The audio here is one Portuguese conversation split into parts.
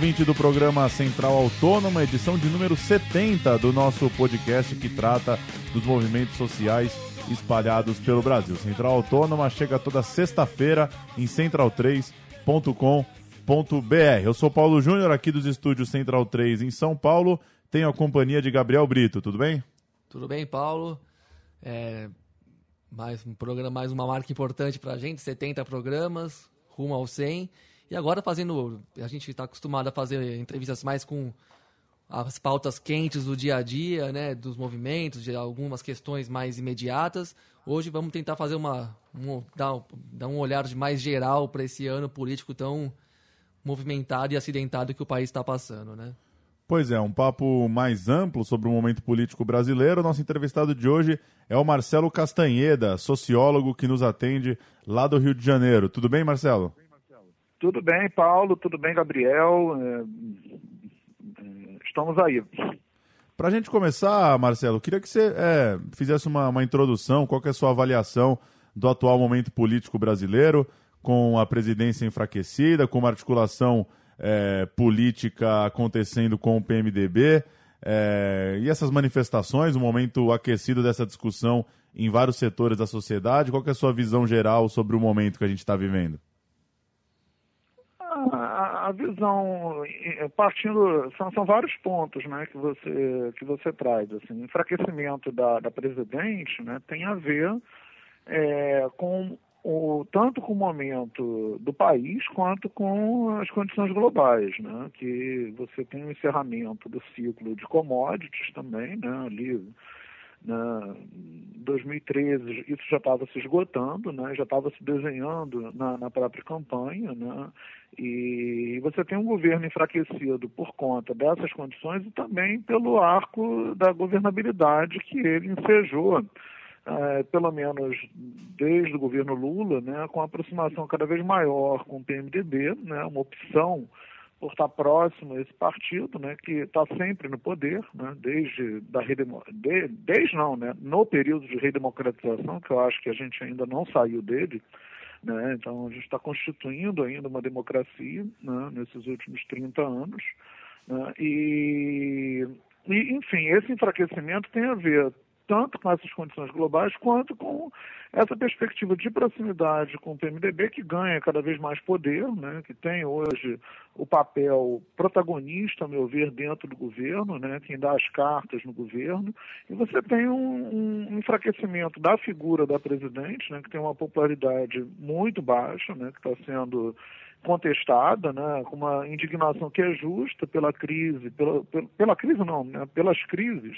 ouvinte do programa Central Autônoma, edição de número 70 do nosso podcast que trata dos movimentos sociais espalhados pelo Brasil. Central Autônoma chega toda sexta-feira em central3.com.br. Eu sou Paulo Júnior, aqui dos estúdios Central 3 em São Paulo. Tenho a companhia de Gabriel Brito, tudo bem? Tudo bem, Paulo. É, mais um programa, mais uma marca importante para a gente, 70 programas, rumo ao 100. E agora fazendo, a gente está acostumado a fazer entrevistas mais com as pautas quentes do dia a dia, né, dos movimentos, de algumas questões mais imediatas. Hoje vamos tentar fazer uma, um, dar, dar um olhar mais geral para esse ano político tão movimentado e acidentado que o país está passando, né? Pois é, um papo mais amplo sobre o momento político brasileiro. Nosso entrevistado de hoje é o Marcelo Castanheda, sociólogo que nos atende lá do Rio de Janeiro. Tudo bem, Marcelo? Tudo bem, Paulo, tudo bem, Gabriel. É, é, estamos aí. Para a gente começar, Marcelo, queria que você é, fizesse uma, uma introdução, qual é a sua avaliação do atual momento político brasileiro, com a presidência enfraquecida, com uma articulação é, política acontecendo com o PMDB, é, e essas manifestações, o momento aquecido dessa discussão em vários setores da sociedade, qual é a sua visão geral sobre o momento que a gente está vivendo? A, visão, partindo, são, são vários pontos né, que, você, que você traz. Assim, enfraquecimento da, da presidente né, tem a ver é, com o, tanto com o momento do país quanto com as condições globais, né? que você tem o encerramento do ciclo de commodities também, né? ali na 2013 isso já estava se esgotando, né? já estava se desenhando na, na, própria campanha, né? e você tem um governo enfraquecido por conta dessas condições e também pelo arco da governabilidade que ele ensejou, é, pelo menos desde o governo Lula, né? com aproximação cada vez maior com o PMDB, né? uma opção por estar próximo a esse partido, né, que está sempre no poder, né, desde da de, desde não, né, no período de redemocratização, que eu acho que a gente ainda não saiu dele, né, então a gente está constituindo ainda uma democracia né, nesses últimos 30 anos, né, e, e enfim esse enfraquecimento tem a ver tanto com essas condições globais quanto com essa perspectiva de proximidade com o PMDB, que ganha cada vez mais poder, né, que tem hoje o papel protagonista, a meu ver, dentro do governo, né, quem dá as cartas no governo, e você tem um, um enfraquecimento da figura da presidente, né, que tem uma popularidade muito baixa, né, que está sendo contestada, né, com uma indignação que é justa pela crise, pela, pela, pela crise não, né, pelas crises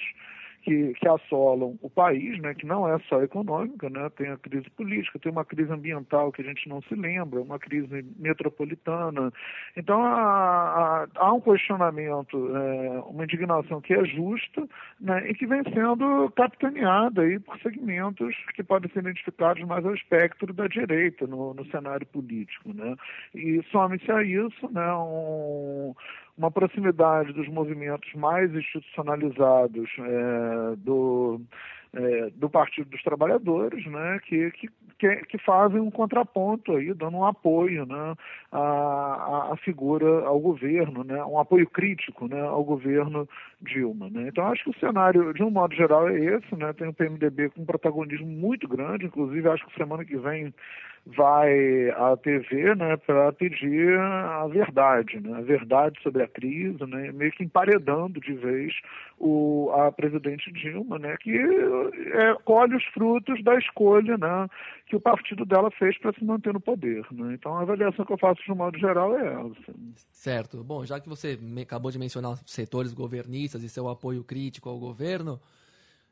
que, que assolam o país, né, que não é só econômica, né, tem a crise política, tem uma crise ambiental que a gente não se lembra, uma crise metropolitana. Então há, há, um questionamento, é, uma indignação que é justa né, e que vem sendo capitaneada aí por segmentos que podem ser identificados mais ao espectro da direita no, no cenário político. Né? E some-se a isso né, um, uma proximidade dos movimentos mais institucionalizados é, do, é, do Partido dos Trabalhadores, né, que, que, que, fazem um contraponto aí, dando um apoio né, à, à figura, ao governo, né, um apoio crítico né, ao governo Dilma. Né. Então, acho que o cenário, de um modo geral, é esse. Né, tem o PMDB com um protagonismo muito grande, inclusive acho que semana que vem vai à TV né, para pedir a verdade, né, a verdade sobre a crise, né, meio que emparedando de vez o, a presidente Dilma, né, que é, colhe os frutos da escolha né, que o partido dela fez para se manter no poder. Né. Então a avaliação que eu faço de um modo geral é essa. Certo. Bom, já que você acabou de mencionar setores governistas e seu apoio crítico ao governo,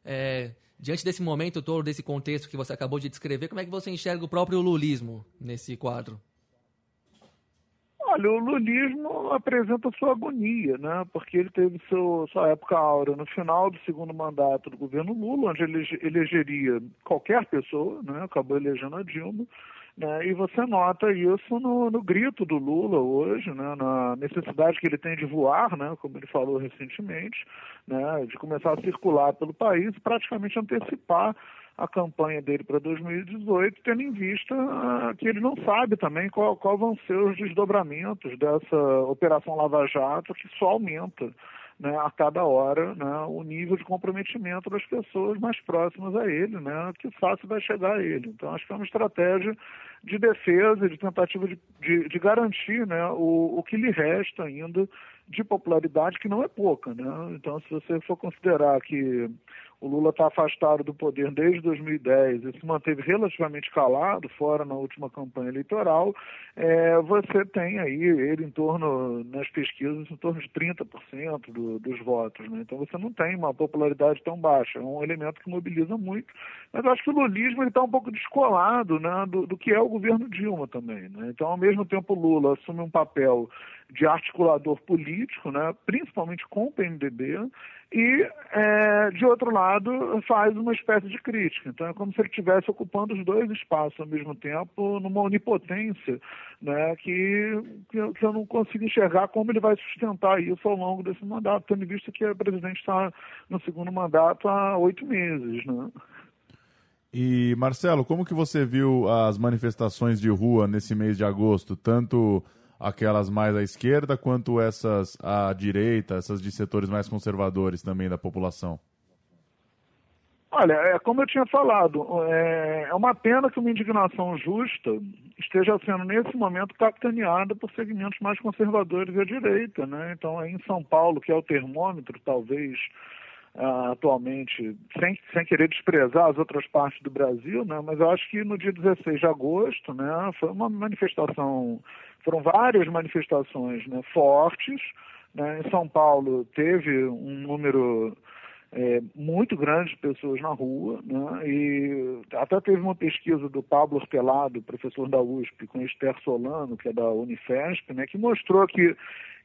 é, diante desse momento todo, desse contexto que você acabou de descrever, como é que você enxerga o próprio lulismo nesse quadro? Olha, o lulismo apresenta sua agonia, né? Porque ele teve seu, sua época áurea no final do segundo mandato do governo Lula, onde ele elegeria qualquer pessoa, né? Acabou elegendo a Dilma. Né? E você nota isso no, no, grito do Lula hoje, né? na necessidade que ele tem de voar, né? como ele falou recentemente, né? de começar a circular pelo país praticamente antecipar a campanha dele para 2018, tendo em vista uh, que ele não sabe também qual, qual vão ser os desdobramentos dessa Operação Lava Jato, que só aumenta né, a cada hora né, o nível de comprometimento das pessoas mais próximas a ele, né, que fácil vai chegar a ele. Então, acho que é uma estratégia de defesa, de tentativa de, de, de garantir né, o, o que lhe resta ainda de popularidade, que não é pouca. Né? Então, se você for considerar que o Lula está afastado do poder desde 2010 e se manteve relativamente calado, fora na última campanha eleitoral, é, você tem aí ele em torno, nas pesquisas, em torno de 30% do, dos votos. Né? Então você não tem uma popularidade tão baixa. É um elemento que mobiliza muito. Mas eu acho que o lulismo está um pouco descolado né, do, do, que é o governo Dilma também. Né? Então, ao mesmo tempo, Lula assume um papel de articulador político, né, principalmente com o PMDB, e, é, de outro lado, faz uma espécie de crítica. Então, é como se ele estivesse ocupando os dois espaços ao mesmo tempo, numa onipotência, né, que, que, eu não consigo enxergar como ele vai sustentar isso ao longo desse mandato, tendo visto que o presidente está no segundo mandato há oito meses. Né? E, Marcelo, como que você viu as manifestações de rua nesse mês de agosto, tanto aquelas mais à esquerda, quanto essas à direita, essas de setores mais conservadores também da população? Olha, é como eu tinha falado, é, é uma pena que uma indignação justa esteja sendo nesse momento capitaneada por segmentos mais conservadores e à direita, né? Então, em São Paulo, que é o termômetro, talvez uh, atualmente, sem, sem querer desprezar as outras partes do Brasil, né? Mas eu acho que no dia 16 de agosto, né, foi uma manifestação foram várias manifestações né, fortes. Né? Em São Paulo teve um número é, muito grande de pessoas na rua, né? e até teve uma pesquisa do Pablo Hortelado, professor da USP, com Esther Solano, que é da Unifesp, né? que mostrou que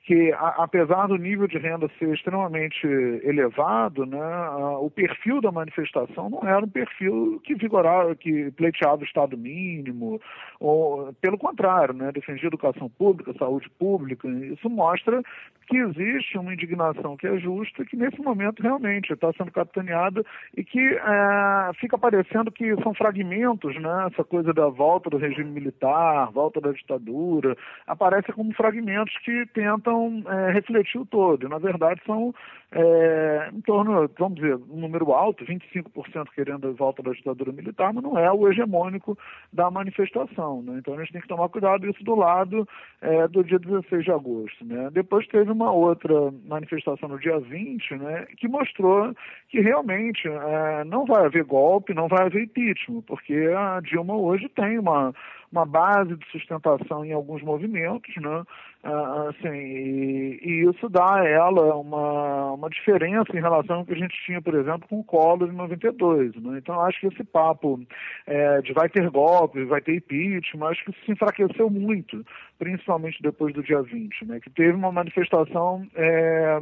que a, apesar do nível de renda ser extremamente elevado, né, a, o perfil da manifestação não era um perfil que vigorava, que pleiteava o Estado mínimo, ou pelo contrário, né, defendia educação pública, saúde pública. Isso mostra que existe uma indignação que é justa, que nesse momento realmente está sendo capitaneada e que é, fica parecendo que são fragmentos, né, essa coisa da volta do regime militar, volta da ditadura, aparece como fragmentos que tentam é, refletir o todo. Na verdade, são é, em torno, vamos dizer, um número alto, 25% querendo a volta da ditadura militar, mas não é o hegemônico da manifestação. Né? Então a gente tem que tomar cuidado isso do lado é, do dia 16 de agosto. Né? Depois teve uma outra manifestação no dia 20, né, que mostrou que realmente é, não vai haver golpe, não vai haver impeachment, porque a Dilma hoje tem uma uma base de sustentação em alguns movimentos, né? Assim, e, e, isso dá a ela uma, uma diferença em relação ao que a gente tinha, por exemplo, com o Collor em 92. Né? Então, acho que esse papo é, de vai ter golpe, vai ter impeachment, acho que isso se enfraqueceu muito, principalmente depois do dia 20, né? que teve uma manifestação. É,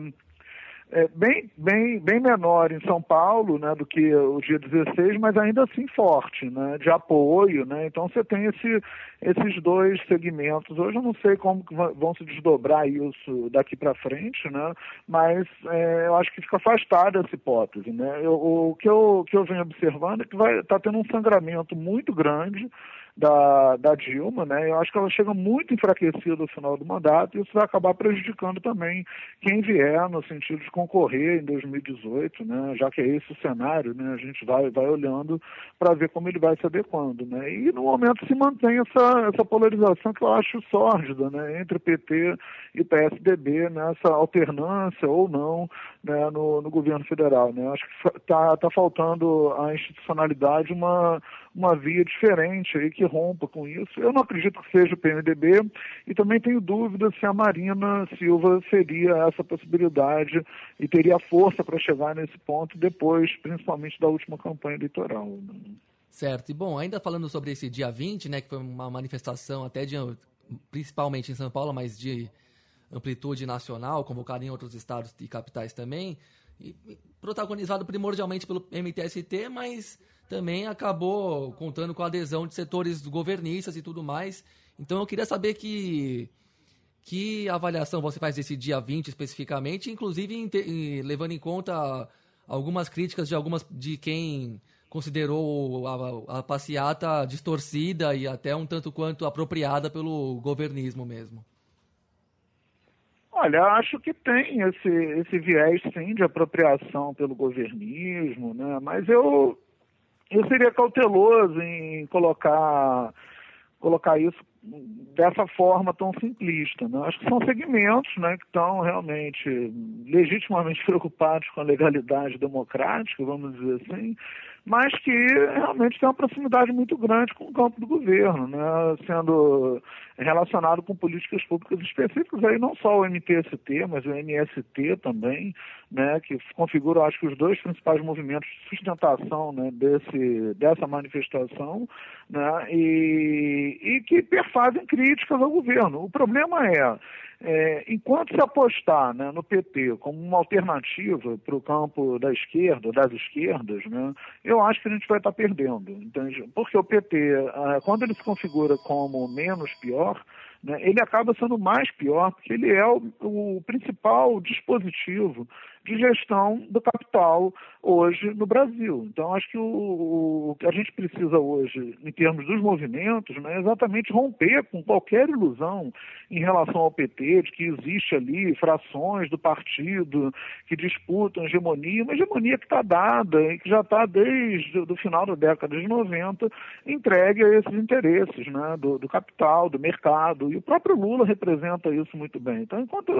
é, bem, bem, bem menor em São Paulo né, do que o dia 16, mas ainda assim forte, né, de apoio. Né? Então você tem esse, esses dois segmentos. Hoje eu não sei como vão se desdobrar isso daqui para frente, né, mas é, eu acho que fica afastada essa hipótese. Né? Eu, o que eu, que eu venho observando é que está tendo um sangramento muito grande da, da Dilma, né? Eu acho que ela chega muito enfraquecida no final do mandato e isso vai acabar prejudicando também quem vier no sentido de concorrer em 2018, né? Já que é esse o cenário, né? A gente vai, vai olhando para ver como ele vai se adequando, né? E no momento se mantém essa, essa polarização que eu acho sórdida, né? Entre PT e PSDB, nessa alternância ou não né? no, no governo federal, né? Acho que está tá faltando a institucionalidade uma, uma via diferente aí que rompa com isso. Eu não acredito que seja o PMDB e também tenho dúvida se a Marina Silva seria essa possibilidade e teria força para chegar nesse ponto depois, principalmente da última campanha eleitoral. Certo. E bom, ainda falando sobre esse dia 20, né, que foi uma manifestação até de principalmente em São Paulo, mas de amplitude nacional, convocada em outros estados e capitais também, e protagonizado primordialmente pelo MTST, mas também acabou contando com a adesão de setores governistas e tudo mais. Então eu queria saber que que avaliação você faz desse dia 20 especificamente, inclusive em, em, levando em conta algumas críticas de algumas de quem considerou a, a passeata distorcida e até um tanto quanto apropriada pelo governismo mesmo. Olha, acho que tem esse, esse viés, sim, de apropriação pelo governismo, né? mas eu, eu seria cauteloso em colocar, colocar isso dessa forma tão simplista. Né? Acho que são segmentos né, que estão realmente legitimamente preocupados com a legalidade democrática, vamos dizer assim, mas que realmente tem uma proximidade muito grande com o campo do governo, né? sendo relacionado com políticas públicas específicas, aí não só o MTST, mas o MST também, né? que configuram, acho que, os dois principais movimentos de sustentação né? Desse, dessa manifestação, né? e, e que perfazem críticas ao governo. O problema é é, enquanto se apostar né, no PT como uma alternativa para o campo da esquerda, das esquerdas, né, eu acho que a gente vai estar perdendo. Entende? Porque o PT, ah, quando ele se configura como menos pior, né, ele acaba sendo mais pior, porque ele é o, o principal dispositivo de gestão do capital hoje no Brasil. Então, acho que o, o que a gente precisa hoje, em termos dos movimentos, né, é exatamente romper com qualquer ilusão em relação ao PT, de que existe ali frações do partido que disputam hegemonia, uma hegemonia que está dada e que já está desde o final da década de 90 entregue a esses interesses né, do, do capital, do mercado, e o próprio Lula representa isso muito bem. Então, enquanto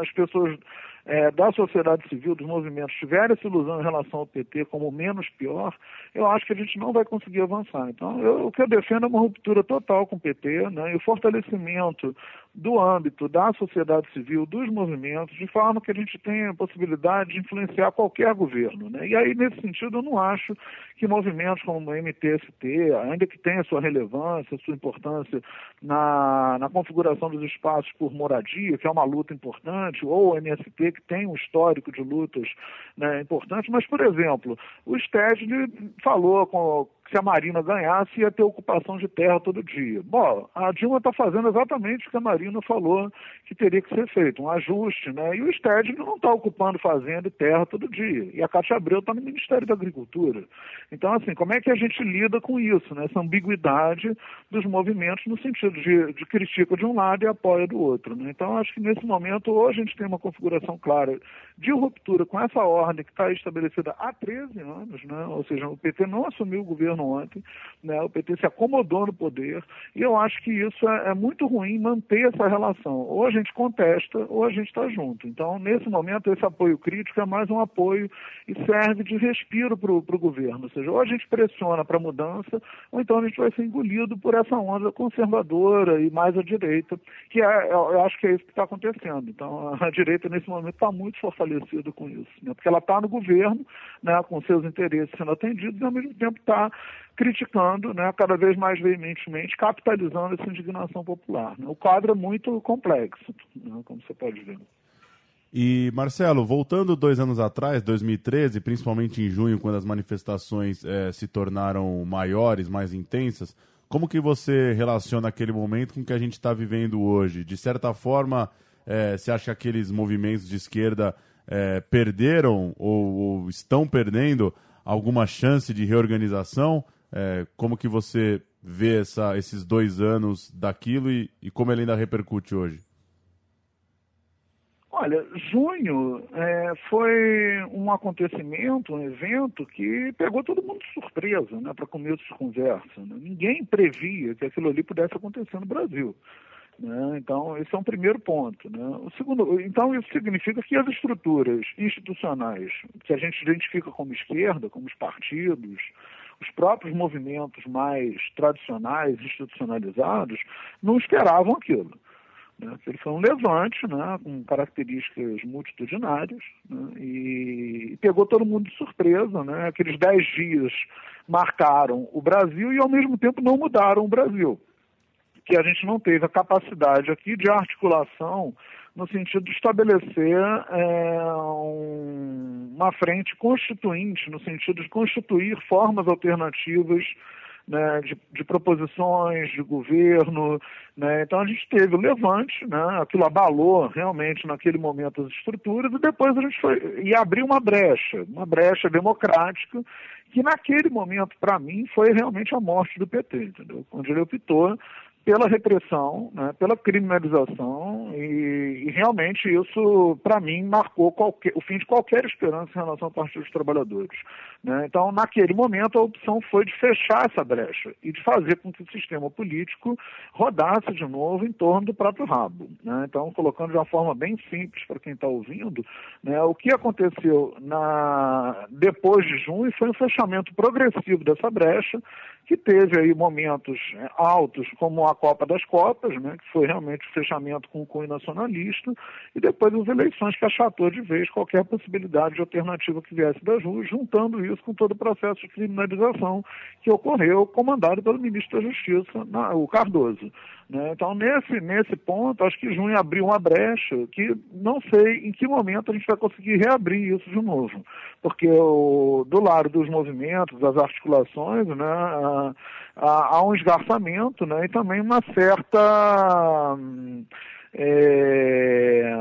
as pessoas é, da sociedade civil, dos movimentos, tiver essa ilusão em relação ao PT como menos pior, eu acho que a gente não vai conseguir avançar. Então, eu, o que eu defendo é uma ruptura total com o PT né, e o fortalecimento do âmbito da sociedade civil, dos movimentos, de forma que a gente tenha a possibilidade de influenciar qualquer governo. Né? E aí, nesse sentido, eu não acho que movimentos como o MTST, ainda que tenha sua relevância, sua importância na, na configuração dos espaços por moradia, que é uma luta importante, ou o MST, que tem um histórico de lutas né, importantes, mas, por exemplo, o Stedley falou com, se a Marina ganhasse ia ter ocupação de terra todo dia. Bom, a Dilma está fazendo exatamente o que a Marina falou que teria que ser feito, um ajuste, né? E o Stedley não está ocupando fazenda e terra todo dia. E a Cátia Abreu está no Ministério da Agricultura. Então, assim, como é que a gente lida com isso, né? Essa ambiguidade dos movimentos no sentido de, de critica de um lado e apoia do outro. Né? Então, acho que nesse momento, ou a gente tem uma configuração clara de ruptura com essa ordem que está estabelecida há 13 anos, né? ou seja, o PT não assumiu o governo ontem, né? o PT se acomodou no poder, e eu acho que isso é, é muito ruim manter essa relação. Ou a gente contesta, ou a gente está junto. Então, nesse momento, esse apoio crítico é mais um apoio e serve de respiro para o governo. Ou seja, ou a gente pressiona para mudança, ou então a gente vai ser engolido por essa onda conservadora e mais à direita, que é, eu acho que é isso que está acontecendo. Então, a direita, nesse momento, está muito fortalecida com isso, né? porque ela está no governo, né, com seus interesses sendo atendidos, e ao mesmo tempo está criticando né, cada vez mais veementemente, capitalizando essa indignação popular. Né? O quadro é muito complexo, né, como você pode ver. E, Marcelo, voltando dois anos atrás, 2013, principalmente em junho, quando as manifestações é, se tornaram maiores, mais intensas, como que você relaciona aquele momento com o que a gente está vivendo hoje? De certa forma, é, você acha que aqueles movimentos de esquerda é, perderam ou, ou estão perdendo alguma chance de reorganização? É, como que você vê essa, esses dois anos daquilo e, e, como ele ainda repercute hoje? Olha, junho é, foi um acontecimento, um evento que pegou todo mundo de surpresa né, para começo de conversa. Né? Ninguém previa que aquilo ali pudesse acontecer no Brasil. Né? Então, esse é um primeiro ponto. Né? O segundo, então, isso significa que as estruturas institucionais que a gente identifica como esquerda, como os partidos, os próprios movimentos mais tradicionais, institucionalizados, não esperavam aquilo. Né? Ele foi um levante né, com características multitudinárias né, e pegou todo mundo de surpresa. Né? Aqueles dez dias marcaram o Brasil e, ao mesmo tempo, não mudaram o Brasil que a gente não teve a capacidade aqui de articulação no sentido de estabelecer é, um, uma frente constituinte, no sentido de constituir formas alternativas né, de, de, proposições de governo. Né? Então a gente teve o levante, né? aquilo abalou realmente naquele momento as estruturas, e depois a gente foi e abriu uma brecha, uma brecha democrática, que naquele momento, para mim, foi realmente a morte do PT, entendeu? Onde ele optou pela repressão, né, pela criminalização e, e realmente isso, para mim, marcou qualquer, o fim de qualquer esperança em relação ao Partido dos Trabalhadores. Né? Então, naquele momento, a opção foi de fechar essa brecha e de fazer com que o sistema político rodasse de novo em torno do próprio rabo. Né? Então, colocando de uma forma bem simples para quem está ouvindo, né, o que aconteceu na... depois de junho foi um fechamento progressivo dessa brecha, que teve aí momentos é, altos, como a Copa das Copas, né, que foi realmente o fechamento com o cunho nacionalista, e depois as eleições que achatou de vez qualquer possibilidade de alternativa que viesse das ruas, juntando isso com todo o processo de criminalização que ocorreu, comandado pelo ministro da Justiça, o Cardoso. Né? Então, nesse, nesse ponto, acho que junho abriu uma brecha que não sei em que momento a gente vai conseguir reabrir isso de novo. Porque o, do lado dos movimentos, das articulações, né, há, um esgarçamento né, e também uma certa. É,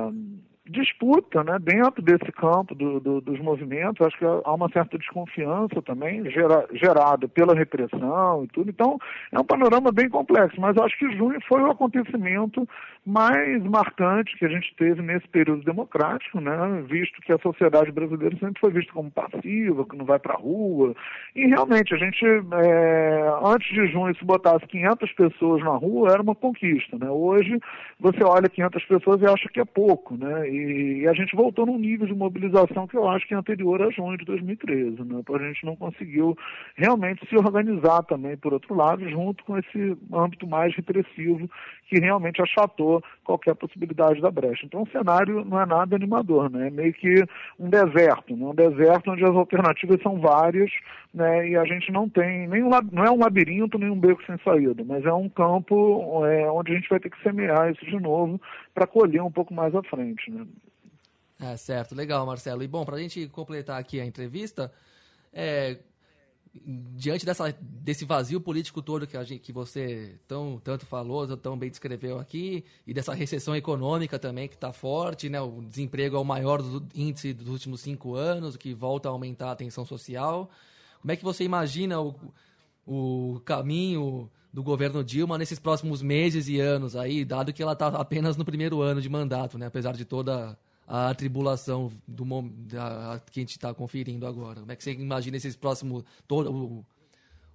disputa né, dentro desse campo do, do, dos movimentos. Acho que há uma certa desconfiança também gera, gerada pela repressão e tudo. Então, é um panorama bem complexo, mas acho que junho foi o acontecimento mais marcante que a gente teve nesse período democrático, né, visto que a sociedade brasileira sempre foi vista como passiva, que não vai para a rua. E realmente, a gente, é, antes de junho, se botasse 500 pessoas na rua, era uma conquista. Né? Hoje, você olha 500 pessoas e acha que é pouco. Né? E, a gente voltou num nível de mobilização que eu acho que é anterior a junho de 2013. Né? Então a gente não conseguiu realmente se organizar também, por outro lado, junto com esse âmbito mais repressivo que realmente achatou qualquer possibilidade da brecha. Então o cenário não é nada animador, né? é meio que um deserto, né? um deserto onde as alternativas são várias né? e a gente não tem, nem um, não é um labirinto nem um beco sem saída, mas é um campo é, onde a gente vai ter que semear isso de novo para colher um pouco mais à frente. Né? É, certo, legal, Marcelo. E bom, para a gente completar aqui a entrevista, é, diante dessa, desse vazio político todo que, a gente, que você tão, tanto falou, tão bem descreveu aqui, e dessa recessão econômica também que está forte, né? o desemprego é o maior índice dos últimos cinco anos, que volta a aumentar a tensão social. Como é que você imagina o, o caminho do governo Dilma nesses próximos meses e anos aí, dado que ela está apenas no primeiro ano de mandato, né? apesar de toda a tribulação do da, que a gente está conferindo agora? Como é que você imagina esses próximos todo,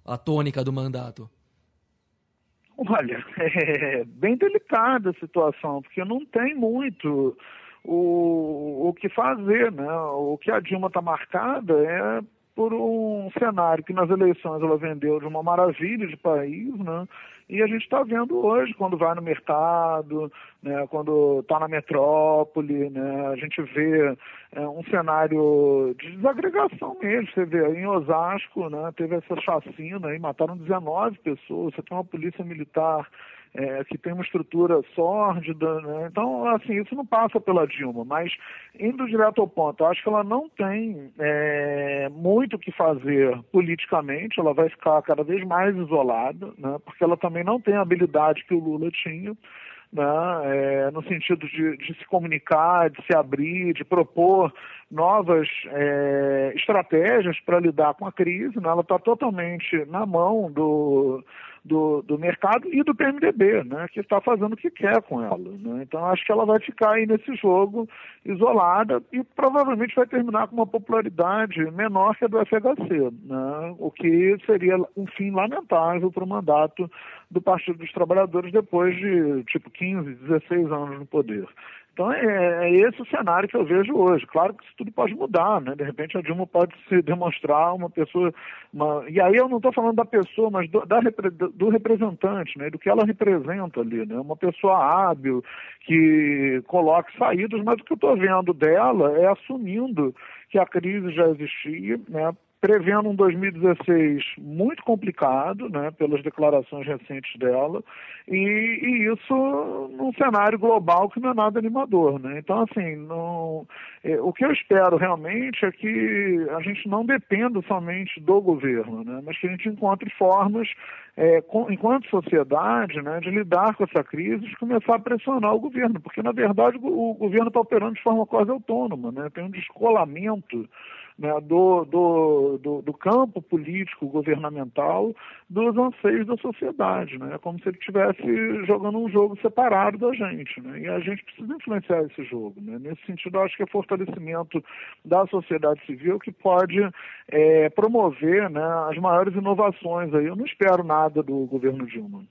a tônica do mandato? Olha, é bem delicada a situação, porque não tem muito o, o que fazer, né? O que a Dilma está marcada é por um cenário que nas eleições ela vendeu de uma maravilha de país, né? E a gente está vendo hoje, quando vai no mercado, né, quando está na metrópole, né, a gente vê é, um cenário de desagregação mesmo. Você vê em Osasco, né, teve essa chacina e mataram 19 pessoas, você tem uma polícia militar é, que tem uma estrutura sórdida. Né? Então, assim, isso não passa pela Dilma, mas indo direto ao ponto, acho que ela não tem é, muito o que fazer politicamente, ela vai ficar cada vez mais isolada, né? porque ela também não tem a habilidade que o Lula tinha. Né, é, no sentido de, de, se comunicar, de se abrir, de propor novas é, estratégias para lidar com a crise. Né, ela está totalmente na mão do, do, do mercado e do PMDB, né, que está fazendo o que quer com ela. Né? Então, acho que ela vai ficar aí nesse jogo isolada e provavelmente vai terminar com uma popularidade menor que a do FHC, né? o que seria um fim lamentável para o mandato do Partido dos Trabalhadores depois de, tipo, 15, 16 anos no poder. Então é, é, esse o cenário que eu vejo hoje. Claro que isso tudo pode mudar, né? De repente a Dilma pode se demonstrar uma pessoa. Uma... E aí eu não estou falando da pessoa, mas do, da, do representante, né? Do que ela representa ali, né? Uma pessoa hábil, que coloque saídas, mas o que eu estou vendo dela é assumindo que a crise já existia, né? Prevendo um 2016 muito complicado, né, pelas declarações recentes dela, e, e, isso num cenário global que não é nada animador, né? Então, assim, não, é, o que eu espero realmente é que a gente não dependa somente do governo, né, mas que a gente encontre formas, é, com, enquanto sociedade, né, de lidar com essa crise e começar a pressionar o governo, porque na verdade o, o governo está operando de forma quase autônoma, né? Tem um descolamento né, do, do, do, do, campo político governamental dos anseios da sociedade. Né? É como se ele estivesse jogando um jogo separado da gente. Né? E a gente precisa influenciar esse jogo. Né? Nesse sentido, acho que é fortalecimento da sociedade civil que pode é, promover né, as maiores inovações. Aí. Eu não espero nada do governo Dilma.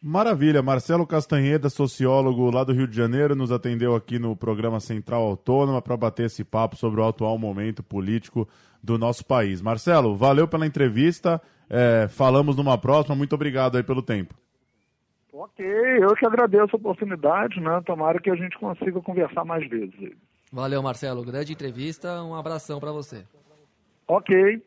Maravilha. Marcelo Castanheda, sociólogo lá do Rio de Janeiro, nos atendeu aqui no programa Central Autônoma para bater esse papo sobre o atual momento político do nosso país. Marcelo, valeu pela entrevista. É, falamos numa próxima. Muito obrigado aí pelo tempo. Ok, eu que agradeço a oportunidade, né? Tomara que a gente consiga conversar mais vezes. Valeu, Marcelo. Grande entrevista. Um abração para você. Ok.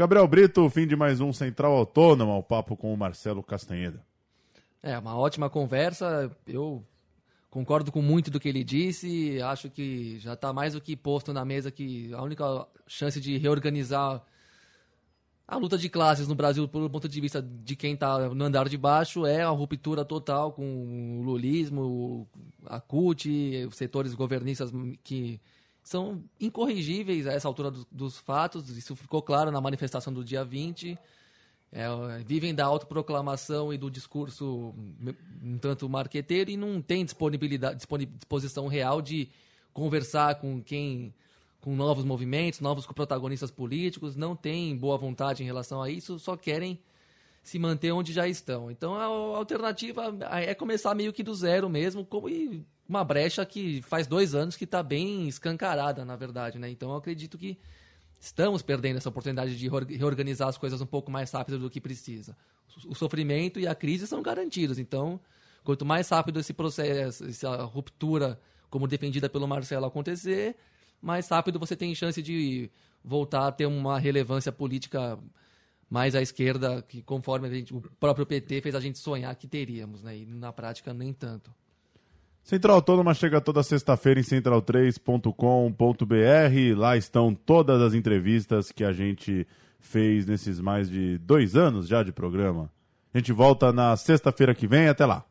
Gabriel Brito, fim de mais um Central Autônoma, o papo com o Marcelo Castanheda. É, uma ótima conversa. Eu concordo com muito do que ele disse. Acho que já está mais do que posto na mesa que a única chance de reorganizar a luta de classes no Brasil, pelo ponto de vista de quem está no andar de baixo, é a ruptura total com o lulismo, a CUT, os setores governistas que são incorrigíveis a essa altura do, dos fatos, isso ficou claro na manifestação do dia 20. É, vivem da autoproclamação e do discurso um tanto marqueteiro e não tem disponibilidade, disposição real de conversar com quem com novos movimentos, novos protagonistas políticos, não tem boa vontade em relação a isso, só querem se manter onde já estão. Então a alternativa é começar meio que do zero mesmo, como e uma brecha que faz dois anos que está bem escancarada, na verdade, né? Então eu acredito que estamos perdendo essa oportunidade de reorganizar as coisas um pouco mais rápido do que precisa. O sofrimento e a crise são garantidos, então quanto mais rápido esse processo, essa ruptura, como defendida pelo Marcelo, acontecer, mais rápido você tem chance de voltar a ter uma relevância política mais à esquerda, que conforme gente, o próprio PT fez a gente sonhar que teríamos, né? E na prática nem tanto. Central Autônoma chega toda sexta-feira em central3.com.br. Lá estão todas as entrevistas que a gente fez nesses mais de dois anos já de programa. A gente volta na sexta-feira que vem. Até lá.